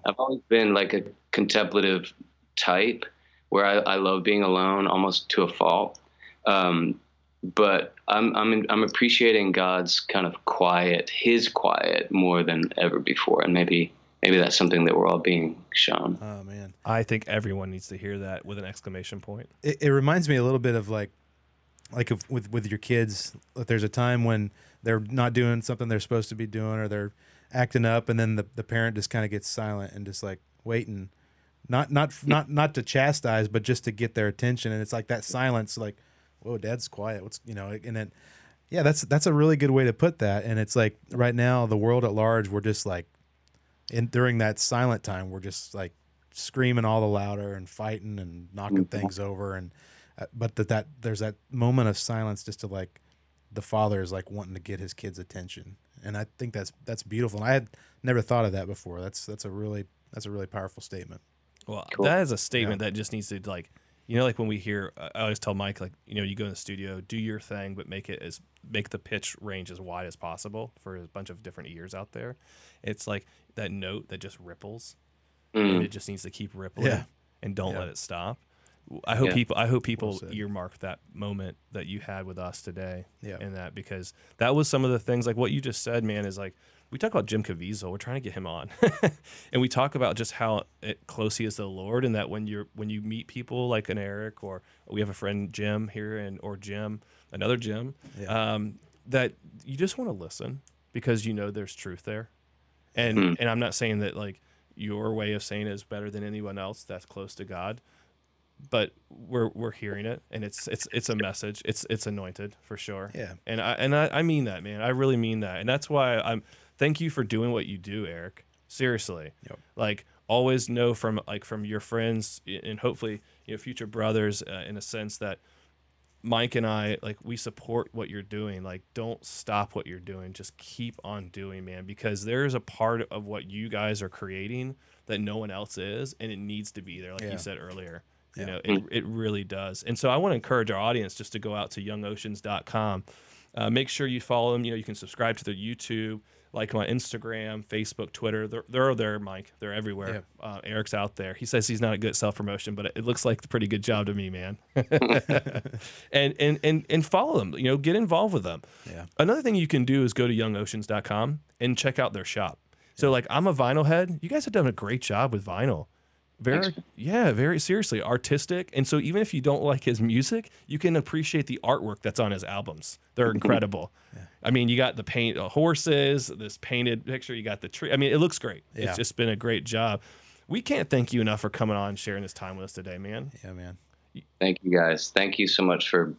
I've always been like a contemplative type where I, I love being alone almost to a fault. Um, but I'm, I'm, I'm appreciating God's kind of quiet, his quiet more than ever before. And maybe, maybe that's something that we're all being shown. Oh man. I think everyone needs to hear that with an exclamation point. It, it reminds me a little bit of like, like if, with, with your kids, if there's a time when they're not doing something they're supposed to be doing, or they're acting up, and then the, the parent just kind of gets silent and just like waiting not not not not to chastise, but just to get their attention. And it's like that silence, like, whoa, dad's quiet. What's you know, and then yeah, that's that's a really good way to put that. And it's like right now, the world at large, we're just like, in during that silent time, we're just like screaming all the louder and fighting and knocking mm-hmm. things over. And but that that there's that moment of silence just to like the father is like wanting to get his kid's attention. And I think that's that's beautiful. And I had never thought of that before. That's that's a really that's a really powerful statement. Well, cool. that is a statement yeah. that just needs to like, you know, like when we hear, I always tell Mike, like, you know, you go in the studio, do your thing, but make it as make the pitch range as wide as possible for a bunch of different ears out there. It's like that note that just ripples, mm. and it just needs to keep rippling, yeah. and don't yeah. let it stop. I hope yeah. people I hope people earmark that moment that you had with us today yeah. in that because that was some of the things like what you just said, man, is like we talk about Jim Caviezel. We're trying to get him on, and we talk about just how it, close he is to the Lord, and that when you're when you meet people like an Eric, or we have a friend Jim here, and or Jim, another Jim, yeah. um, that you just want to listen because you know there's truth there, and mm-hmm. and I'm not saying that like your way of saying it is better than anyone else that's close to God, but we're we're hearing it and it's it's it's a message it's it's anointed for sure yeah and i and I, I mean that man i really mean that and that's why i'm thank you for doing what you do, Eric. Seriously. Yep. Like always know from like from your friends and hopefully you know future brothers uh, in a sense that Mike and I like we support what you're doing. Like don't stop what you're doing. Just keep on doing, man, because there's a part of what you guys are creating that no one else is and it needs to be there like yeah. you said earlier. You know, it, it really does. And so I want to encourage our audience just to go out to youngoceans.com. Uh, make sure you follow them. You know, you can subscribe to their YouTube like my Instagram, Facebook, Twitter. They're, they're there, Mike. They're everywhere. Yeah. Uh, Eric's out there. He says he's not a good self promotion, but it, looks like a pretty good job to me, man. and, and and and follow them. You know, get involved with them. Yeah. Another thing you can do is go to youngoceans.com and check out their shop. So, like, I'm a vinyl head. You guys have done a great job with vinyl. Very, Thanks. yeah, very seriously artistic. And so, even if you don't like his music, you can appreciate the artwork that's on his albums. They're incredible. yeah. I mean, you got the paint uh, horses, this painted picture. You got the tree. I mean, it looks great. Yeah. It's just been a great job. We can't thank you enough for coming on and sharing this time with us today, man. Yeah, man. Thank you guys. Thank you so much for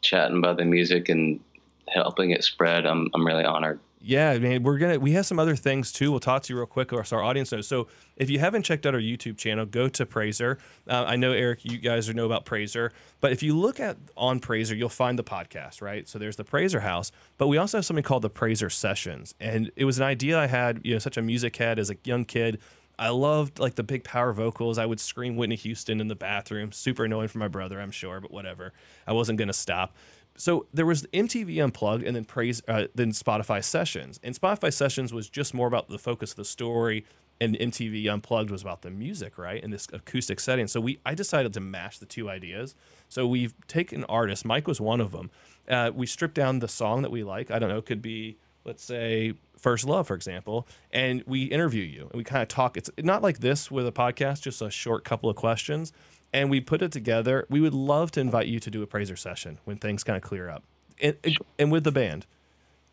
chatting about the music and helping it spread. I'm I'm really honored. Yeah, man, we're gonna we have some other things too. We'll talk to you real quick, or so our audience knows. So if you haven't checked out our YouTube channel, go to Prazor. Uh, I know Eric, you guys are know about Prazor, but if you look at on Prazor, you'll find the podcast, right? So there's the Prazor House, but we also have something called the Prazor Sessions, and it was an idea I had. You know, such a music head as a young kid. I loved like the big power vocals. I would scream Whitney Houston in the bathroom. Super annoying for my brother, I'm sure, but whatever. I wasn't gonna stop so there was MTV Unplugged and then praise uh, then Spotify Sessions. And Spotify Sessions was just more about the focus of the story, and MTV Unplugged was about the music, right? In this acoustic setting. So we I decided to mash the two ideas. So we've taken artists. Mike was one of them. Uh, we stripped down the song that we like. I don't know, it could be let's say First Love, for example, and we interview you and we kind of talk. It's not like this with a podcast, just a short couple of questions and we put it together. We would love to invite you to do a prazor session when things kind of clear up, and, and with the band.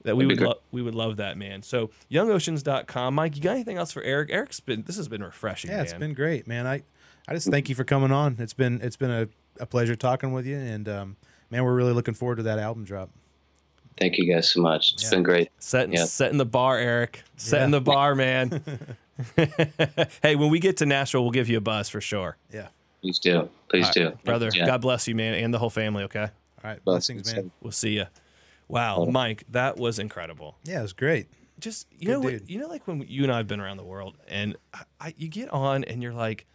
That we That'd be would lo- we would love that man. So youngoceans.com. Mike, you got anything else for Eric? Eric's been this has been refreshing. Yeah, it's been great, man. I, I just thank you for coming on. It's been it's been a, a pleasure talking with you, and um, man, we're really looking forward to that album drop. Thank you guys so much. It's Yeah. been great. setting Yeah. setting the bar, Eric. Setting Yeah. the bar, man. hey, when we get to Nashville, we'll give you a buzz for sure. Yeah. Please do. Please All do, brother. Yeah. God bless you, man, and the whole family. Okay, All right, Blessings. blessings, man. we'll see you. Wow, Mike, that was incredible. Yeah, it was great. just you Good know dude. you know like when you and I have been around the world and I, I you get on and you're like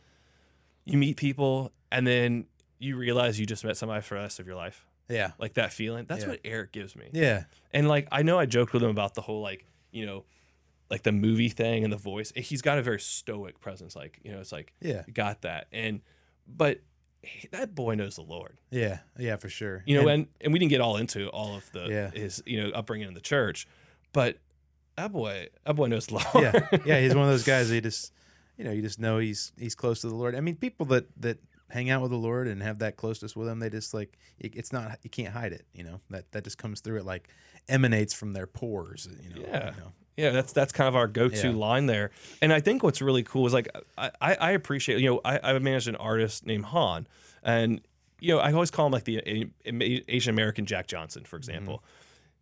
you meet people and then you realize you just met somebody for the rest of your life Yeah, like that feeling that's Yeah. what Eric gives me yeah, and like I know I joked with him about the whole like you know like the movie thing and the voice he's got a very stoic presence like you know it's like yeah, got that and but he- that boy knows the Lord yeah, yeah, for sure. you know And- and, and we didn't get all into all of the Yeah. his you know upbringing in the church but that boy that boy knows the Lord yeah, yeah, he's one of those guys. That you just, you know, you just know he's he's close to the Lord. I mean, people that that hang out with the Lord and have that closeness with him, they just like it, it's not you can't hide it. You know that that just comes through. It like emanates from their pores. You know. Yeah. you know. Yeah, that's that's kind of our go-to Yeah. line there. And I think what's really cool is like I, I appreciate you know I I managed an artist named Han, and you know I always call him like the A- A- Asian American Jack Johnson, for example. Mm-hmm.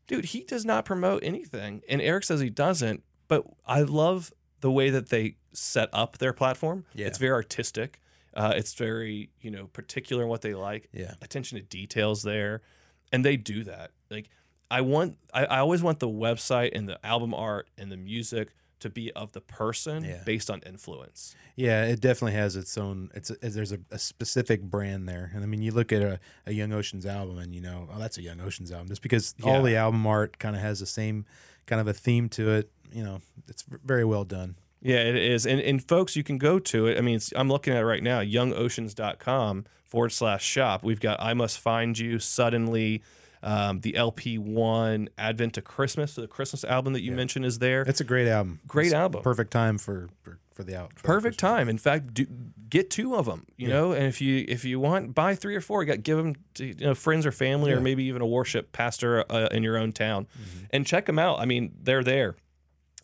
Dude, he does not promote anything, and Eric says he doesn't. But I love the way that they set up their platform. Yeah. It's very artistic. Uh, it's very you know particular in what they like Yeah. attention to details there and they do that like i want I, I always want the website and the album art and the music to be of the person Yeah. based on influence Yeah, it definitely has its own. It's a, there's a, a specific brand there, and I mean, you look at a, a Young Oceans album, and you know, oh, that's a Young Oceans album, just because Yeah. all the album art kind of has the same kind of a theme to it. You know, it's very well done. yeah it is and, and folks you can go to it i mean i'm looking at it right now youngoceans.com forward slash shop we've got i must find you suddenly um, the lp1 advent to christmas so the christmas album that you mentioned is there It's a great album. Great It's album. Perfect time for for, for the out. for perfect time. In fact, do, get two of them. You know, and if you if you want, buy three or four. You got give them to you know, friends or family, or maybe even a worship pastor uh, in your own town, Mm-hmm. and check them out. I mean, they're there.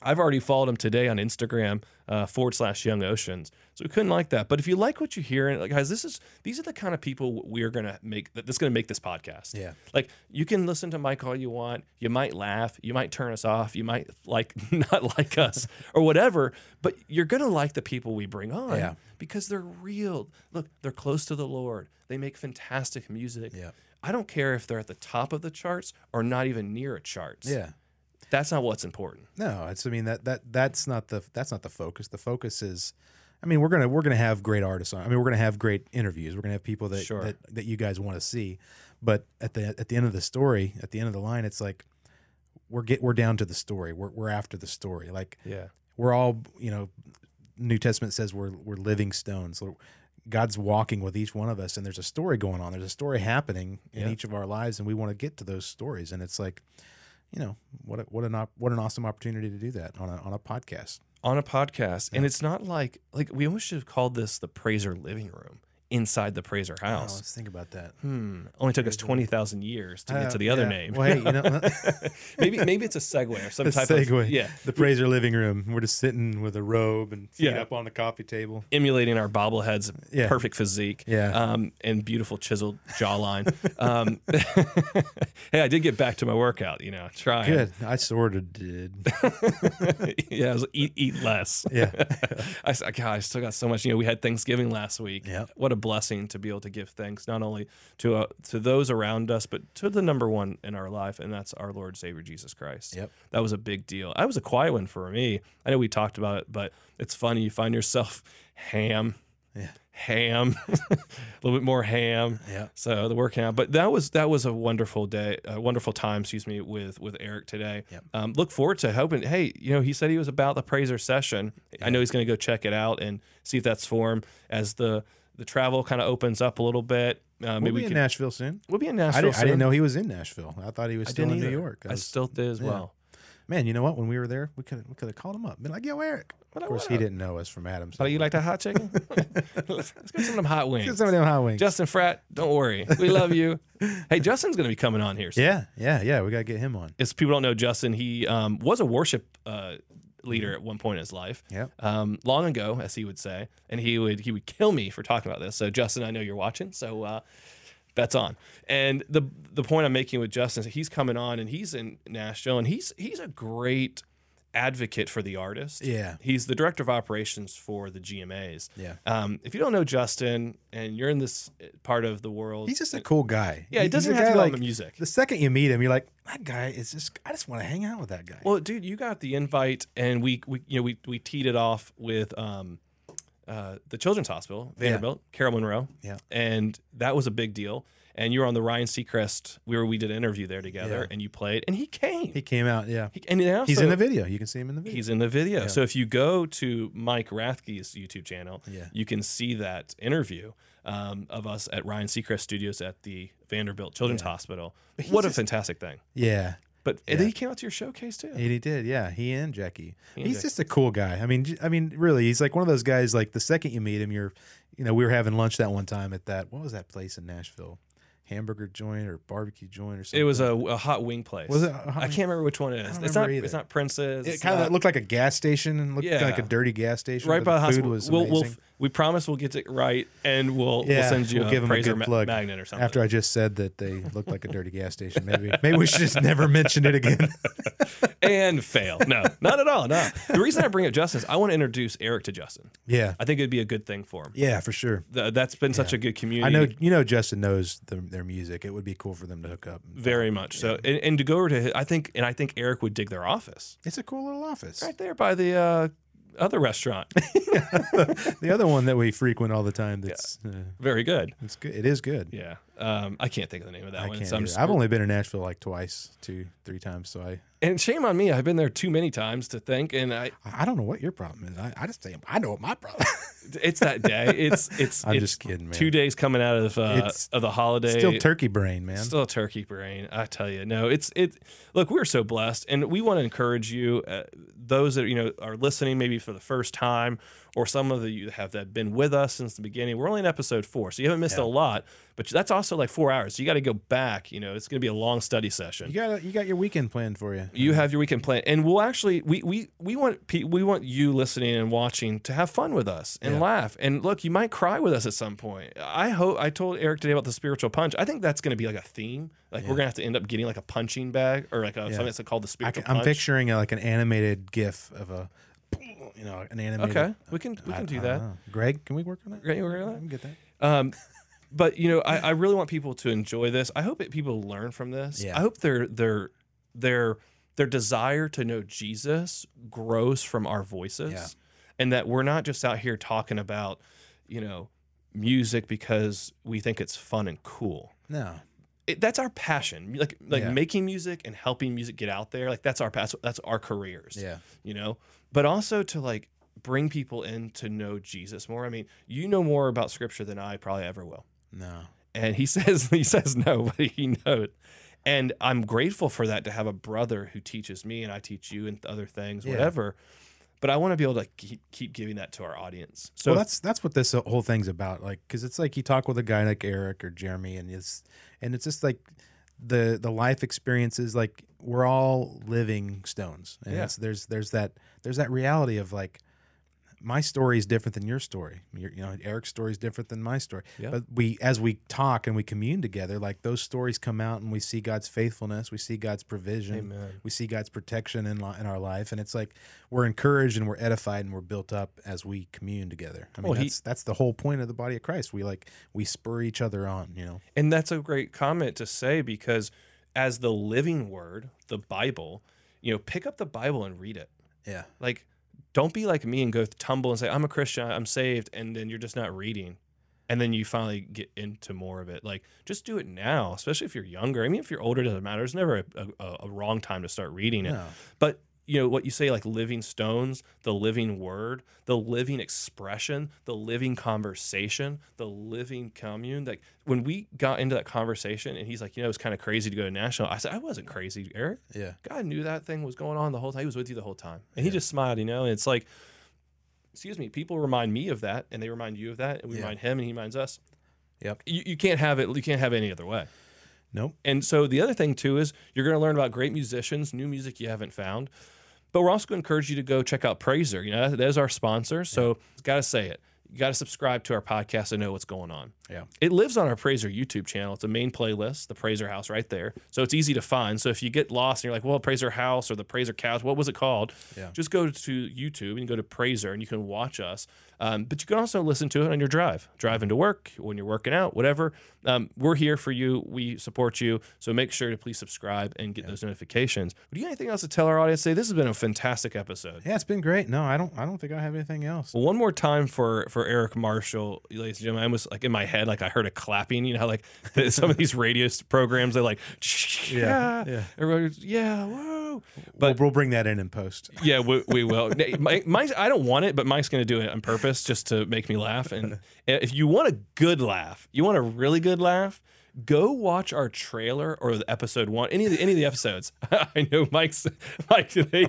I've already followed them today on Instagram uh, forward slash Young Oceans. So we couldn't like that. But if you like what you hear, and like, guys, this is these are the kind of people we're gonna make that's gonna make this podcast. Yeah. Like you can listen to Mike all you want. You might laugh. You might turn us off. You might like not like us or whatever. But you're gonna like the people we bring on Yeah. because they're real. Look, they're close to the Lord. They make fantastic music. Yeah. I don't care if they're at the top of the charts or not even near a charts. Yeah. That's not what's important. No, it's. I mean that that that's not the that's not the focus. The focus is. I mean, we're gonna we're gonna have great artists on. I mean, we're gonna have great interviews. We're gonna have people that Sure. that, that you guys want to see. But at the at the end of the story, at the end of the line, it's like we're get we're down to the story. We're we're after the story. Like Yeah. we're all you know new testament says we're we're living stones So god's walking with each one of us and there's a story going on there's a story happening in Yeah. each of our lives and we want to get to those stories and it's like you know what a, what an op- what an awesome opportunity to do that on a on a podcast. On a podcast. And it's not like like we almost should have called this the prazor living room inside the Prazor Oh, house. let's think about that. Hmm. Only took us twenty thousand years to get Uh, to the other yeah. name. Well, hey, you know, maybe maybe it's a segue or some the type segue. of yeah, The Prazor living room. We're just sitting with a robe and feet Yeah. up on the coffee table. emulating our bobbleheads, Yeah. perfect physique, Yeah. um, and beautiful chiseled jawline. um, hey, I did get back to my workout. You know, trying. Good. I sort of did. yeah, I was eat eat less. Yeah. I, God, I still got so much. You know, we had Thanksgiving last week. Yep. What a blessing to be able to give thanks not only to uh, to those around us, but to the number one in our life, and that's our Lord Savior Jesus Christ. Yep. That was a big deal. That was a quiet one for me. I know we talked about it, but it's funny. You find yourself ham, Yeah. ham, a little bit more ham. Yeah. So the working out, but that was that was a wonderful day, a wonderful time. Excuse me, with with Eric today. Yep. Um, look forward to hoping. Hey, you know, he said he was about the Prazor session. I know he's going to go check it out and see if that's for him as the the travel kind of opens up a little bit. Uh, maybe We'll we be in can. Nashville soon. we'll be in I Nashville. didn't, I didn't know he was in Nashville. I thought he was still in New. York. I was- still did as yeah. well. Man, you know what? When we were there, we could we could have called him up. Been like, "Yo, Eric." What Of course, he didn't know us from Adams. So you like that hot chicken? Let's get some of them hot wings. Get some of them hot wings. Justin Fratt, don't worry, we love you. Hey, Justin's going to be coming on here. soon. yeah, yeah, yeah. We gotta get him on. If people don't know Justin, he um, was a worship uh, leader at one point in his life. Yeah. Um, long ago, as he would say, and he would he would kill me for talking about this. So Justin, I know you're watching, so uh, bets on. And the the point I'm making with Justin is he's coming on and he's in Nashville and he's he's a great advocate for the artist. Yeah. He's the director of operations for the GMAs. Yeah. Um, if you don't know Justin and you're in this part of the world, He's just a cool guy. yeah, He- it doesn't have to be like on the music. The second you meet him, you're like, that guy is just. I just want to hang out with that guy. Well, dude, you got the invite, and we, we you know, we we teed it off with um, uh, the Children's Hospital, Vanderbilt, Carol Monroe, Yeah. and that was a big deal. And you were on the Ryan Seacrest. We were we did an interview there together, Yeah. and you played, and he came. he came out. Yeah, He- and also, he's in the video. You can see him in the video. He's in the video. Yeah. So if you go to Mike Rathke's YouTube channel, Yeah. you can see that interview um, of us at Ryan Seacrest Studios at the Vanderbilt Children's Hospital. But he's What a fantastic thing! yeah, But and Yeah. he came out to your showcase too. And he did. Yeah, he and Jackie. He and he's Jackie. just a cool guy. I mean, I mean, really, he's like one of those guys. Like the second you meet him, you're, you know, we were having lunch that one time at that. What was that place in Nashville? Hamburger joint or barbecue joint or something. It was a, a hot wing place. Was it a hot I can't remember which one it is. It's remember not. either. It's not Prince's. It it's kind of not- looked like a gas station and looked Yeah. like a dirty gas station. right but by the food hospital. was We'll, we'll, amazing. we promise we'll get it right, and we'll, we'll send you we'll a give him a Prazor good ma- plug magnet or something. After I just said that they looked like a dirty gas station, maybe maybe we should just never mention it again. and fail. No, not at all. No. The reason I bring up Justin is I want to introduce Eric to Justin. yeah, I think it'd be a good thing for him. yeah, for sure. Th- That's been such a good community. I know you know Justin knows the, their music. It would be cool for them to hook up. very much so, and, and to go over to his, I think, and I think Eric would dig their office It's a cool little office. right there by the uh, other restaurant. the other one that we frequent all the time. That's uh, Very good. it's good. It is good. Yeah. Um, I can't think of the name of that I one. can't. so I've only been in Nashville like twice, two, three times. So I, and shame on me. I've been there too many times to think, and I I don't know what your problem is. I, I just say I know what my problem. it's that day. It's it's I'm it's just kidding, man. Two days coming out of uh, of the holiday. Still turkey brain, man. Still turkey brain. I tell you, no. It's it. Look, we're so blessed, and we want to encourage you, uh, those that you know are listening, maybe for the first time, or some of you have that been with us since the beginning. We're only in episode four, so you haven't missed a lot. But that's also like four hours. So you got to go back. You know, it's going to be a long study session. you got you got your weekend planned for you. You have your weekend plan, and we'll actually we we we want we want you listening and watching to have fun with us and Yeah. laugh. And look, you might cry with us at some point. I hope I told Eric today about the spiritual punch. I think that's going to be like a theme. Like we're gonna have to end up getting like a punching bag or like a, something that's called the spiritual. I am picturing uh, like an animated GIF of a, you know, an animated. Okay, we can we can I do don't that. know. Greg, can we work on that? Great, we're I gonna- can get that. Um, but you know, I, I really want people to enjoy this. I hope that people learn from this. Yeah. I hope their their their their desire to know Jesus grows from our voices, Yeah. and that we're not just out here talking about, you know, music because we think it's fun and cool. No. It, that's our passion. Like like Yeah. making music and helping music get out there. Like that's our past. That's our careers Yeah. you know but also to like bring people in to know jesus more i mean you know more about scripture than i probably ever will No. and he says he says no but he knows and i'm grateful for that to have a brother who teaches me and i teach you and other things Yeah. whatever but I want to be able to keep keep giving that to our audience. So well, that's that's what this whole thing's about. Like, because it's like you talk with a guy like Eric or Jeremy, and it's and it's just like the the life experiences. Like we're all living stones, and Yeah. there's there's that there's that reality of like my story is different than your story. Your, you know, Eric's story is different than my story. Yeah. But we, as we talk and we commune together, like those stories come out, and we see God's faithfulness, we see God's provision, Amen. we see God's protection in in our life, and it's like we're encouraged and we're edified and we're built up as we commune together. I mean, Well, he- that's that's the whole point of the body of Christ. We like we spur each other on. You know. And that's a great comment to say because as the living word, the Bible, you know, pick up the Bible and read it. Yeah. Like, don't be like me and go tumble and say, I'm a Christian, I'm saved, and then you're just not reading. And then you finally get into more of it. Like, just do it now, especially if you're younger. I mean, if you're older, it doesn't matter. There's never a, a, a wrong time to start reading it. No. But you know what you say, like living stones, the living word, the living expression, the living conversation, the living commune. Like when we got into that conversation, and he's like, you know, it's kind of crazy to go to national. I said, I wasn't crazy, Eric. Yeah. God knew that thing was going on the whole time. He was with you the whole time, and he just smiled, you know. And it's like, excuse me, people remind me of that, and they remind you of that, and we Yeah. remind him, and he reminds us. Yep. You, you can't have it. You can't have it any other way. Nope. And so the other thing too is you're going to learn about great musicians, new music you haven't found. But we're also going to encourage you to go check out Prazor. You know, that is our sponsor. So got to say it. You got to subscribe to our podcast and know what's going on. Yeah. It lives on our Prazor YouTube channel. It's a main playlist, the Prazor House right there. So it's easy to find. So if you get lost and you're like, well, Prazor House or the Prazor Couch, what was it called? Yeah. Just go to YouTube and go to Prazor and you can watch us. Um, but you can also listen to it on your drive, driving to work, when you're working out, whatever. Um, we're here for you. We support you. So make sure to please subscribe and get those notifications. Do you have anything else to tell our audience today? This has been a fantastic episode. Yeah, it's been great. No, I don't. I don't think I have anything else. Well, one more time for for Eric Marshall, ladies and gentlemen. I was like in my head, like I heard a clapping. You know, like some of these radio programs, they're like, yeah, yeah. everybody's yeah, whoa. But But we'll, bring that in in post. yeah, we, we will. Mike, I don't want it, but Mike's going to do it on purpose just to make me laugh. And if you want a good laugh, you want a really good laugh, go watch our trailer or the episode one, any of the any of the episodes. I know Mike's Mike. They,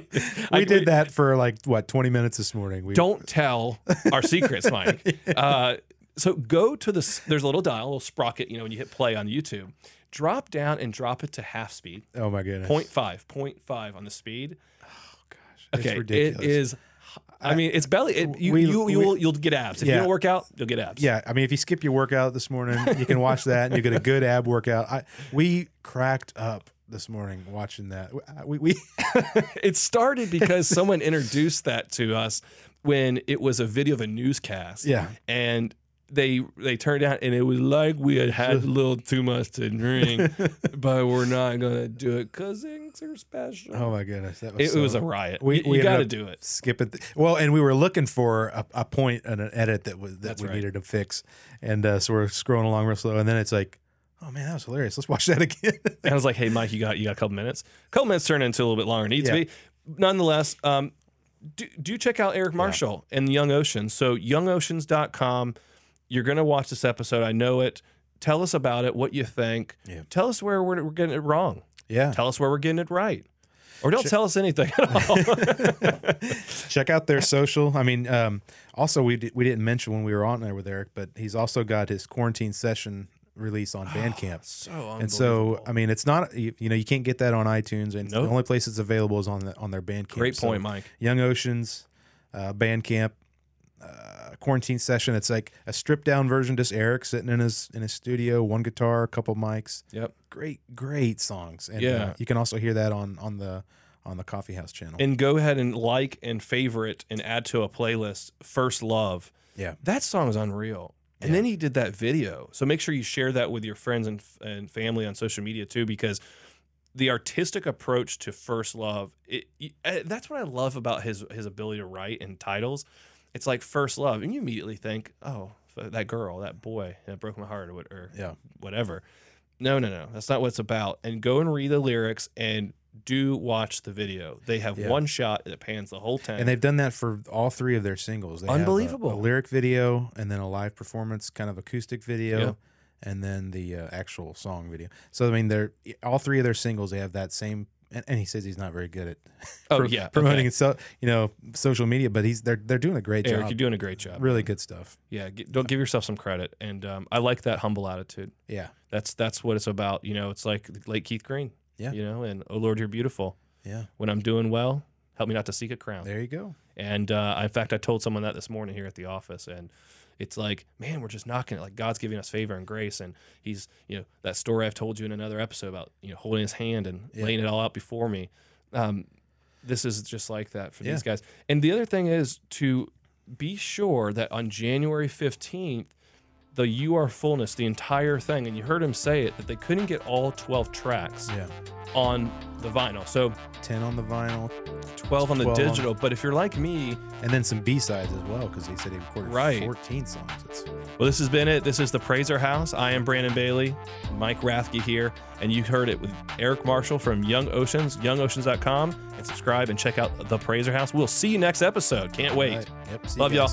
We did that for like what twenty minutes this morning. We, Don't tell our secrets, Mike. Uh, so go to the. s- There's a little dial, a little sprocket. You know, when you hit play on YouTube, drop down and drop it to half speed, Oh my goodness. point five, point five on the speed. Oh gosh. It's Okay, ridiculous. it is. I mean, it's belly. It, you We- you you will you'll get abs if you don't work out. You'll get abs. Yeah, I mean, if you skip your workout this morning, you can watch that and you get a good ab workout. I we cracked up this morning watching that. We uh, we it started because someone introduced that to us when it was a video of a newscast. Yeah. and they they turned out and it was like we had had a little too much to drink, but we're not gonna do it because things are special. oh my goodness, that was it, it was a riot. We, you we got to do it. Skipping. th- well, and we were looking for a, a point and an edit that was that That's we right. needed to fix, and uh, so we're scrolling along real slow, and then it's like, oh man, that was hilarious. Let's watch that again. And I was like, "Hey, Mike, you got you got a couple minutes. A couple minutes turned into a little bit longer. than it Needs Yeah. to be. Nonetheless, um, do, do check out Eric Marshall and Young Oceans. So youngoceans.com. You're gonna watch this episode. I know it. Tell us about it. What you think. Yeah. Tell us where we're, we're getting it wrong. yeah, Tell us where we're getting it right. Or don't tell us anything at all. check out their social. I mean, um, also we di- we didn't mention when we were on there with Eric, but he's also got his quarantine session release on Bandcamp. so And so, I mean, it's not you, you know you can't get that on iTunes, and Nope. the only place it's available is on the on their Bandcamp. great So, point, Mike. Young Oceans, uh, Bandcamp, uh, quarantine session. It's like a stripped down version, just Eric sitting in his in his studio, one guitar, a couple mics. Yep. Great, great songs. And Yeah. uh, you can also hear that on on the on the Coffee House channel. And go ahead and like and favorite and add to a playlist. First Love. yeah, That song is unreal. And Yeah. then he did that video. So make sure you share that with your friends and, and family on social media too, because the artistic approach to First Love, it, it- uh, that's what I love about his his ability to write and titles. It's like First Love, and you immediately think, oh, that girl, that boy, that broke my heart, or, what- or yeah. whatever. No, no, no. That's not what it's about. And go and read the lyrics and do watch the video. They have Yeah. one shot that pans the whole time, And they've done that for all three of their singles. They have a- Unbelievable. a, lyric video, and then a live performance, kind of acoustic video, Yeah. and then the uh, actual song video. So I mean, they're all three of their singles. They have that same and, and he says he's not very good at Oh, pro- yeah, promoting okay. so you know social media, but he's they're they're doing a great Eric, job. you're doing a great job. really good stuff. Yeah, g- don't give yourself some credit, and um, I like that humble attitude. Yeah, That's that's what it's about. You know, it's like late Keith Green. Yeah. You know, and oh Lord, you're beautiful. yeah. When I'm doing well, help me not to seek a crown. There you go. And uh, in fact, I told someone that this morning here at the office, and it's like, man, we're just knocking it. Like God's giving us favor and grace, and He's, you know, that story I've told you in another episode about, you know, holding His hand and Yeah. laying it all out before me. Um, this is just like that for Yeah. these guys. And the other thing is to be sure that on January fifteenth, the You Are Fullness, the entire thing, and you heard him say it that they couldn't get all twelve tracks Yeah, on the vinyl. So ten on the vinyl, 12 on the 12 on- digital. But if you're like me, and then some B sides as well because he said he recorded Right. fourteen songs. It's, Well, this has been it. This is the Prazor House. I am Brandon Bailey, Mike Rathke here, and you heard it with Eric Marshall from Young Oceans, youngoceans.com, and subscribe and check out the Prazor House. We'll see you next episode. Can't wait. Right. Yep. see Love you y'all.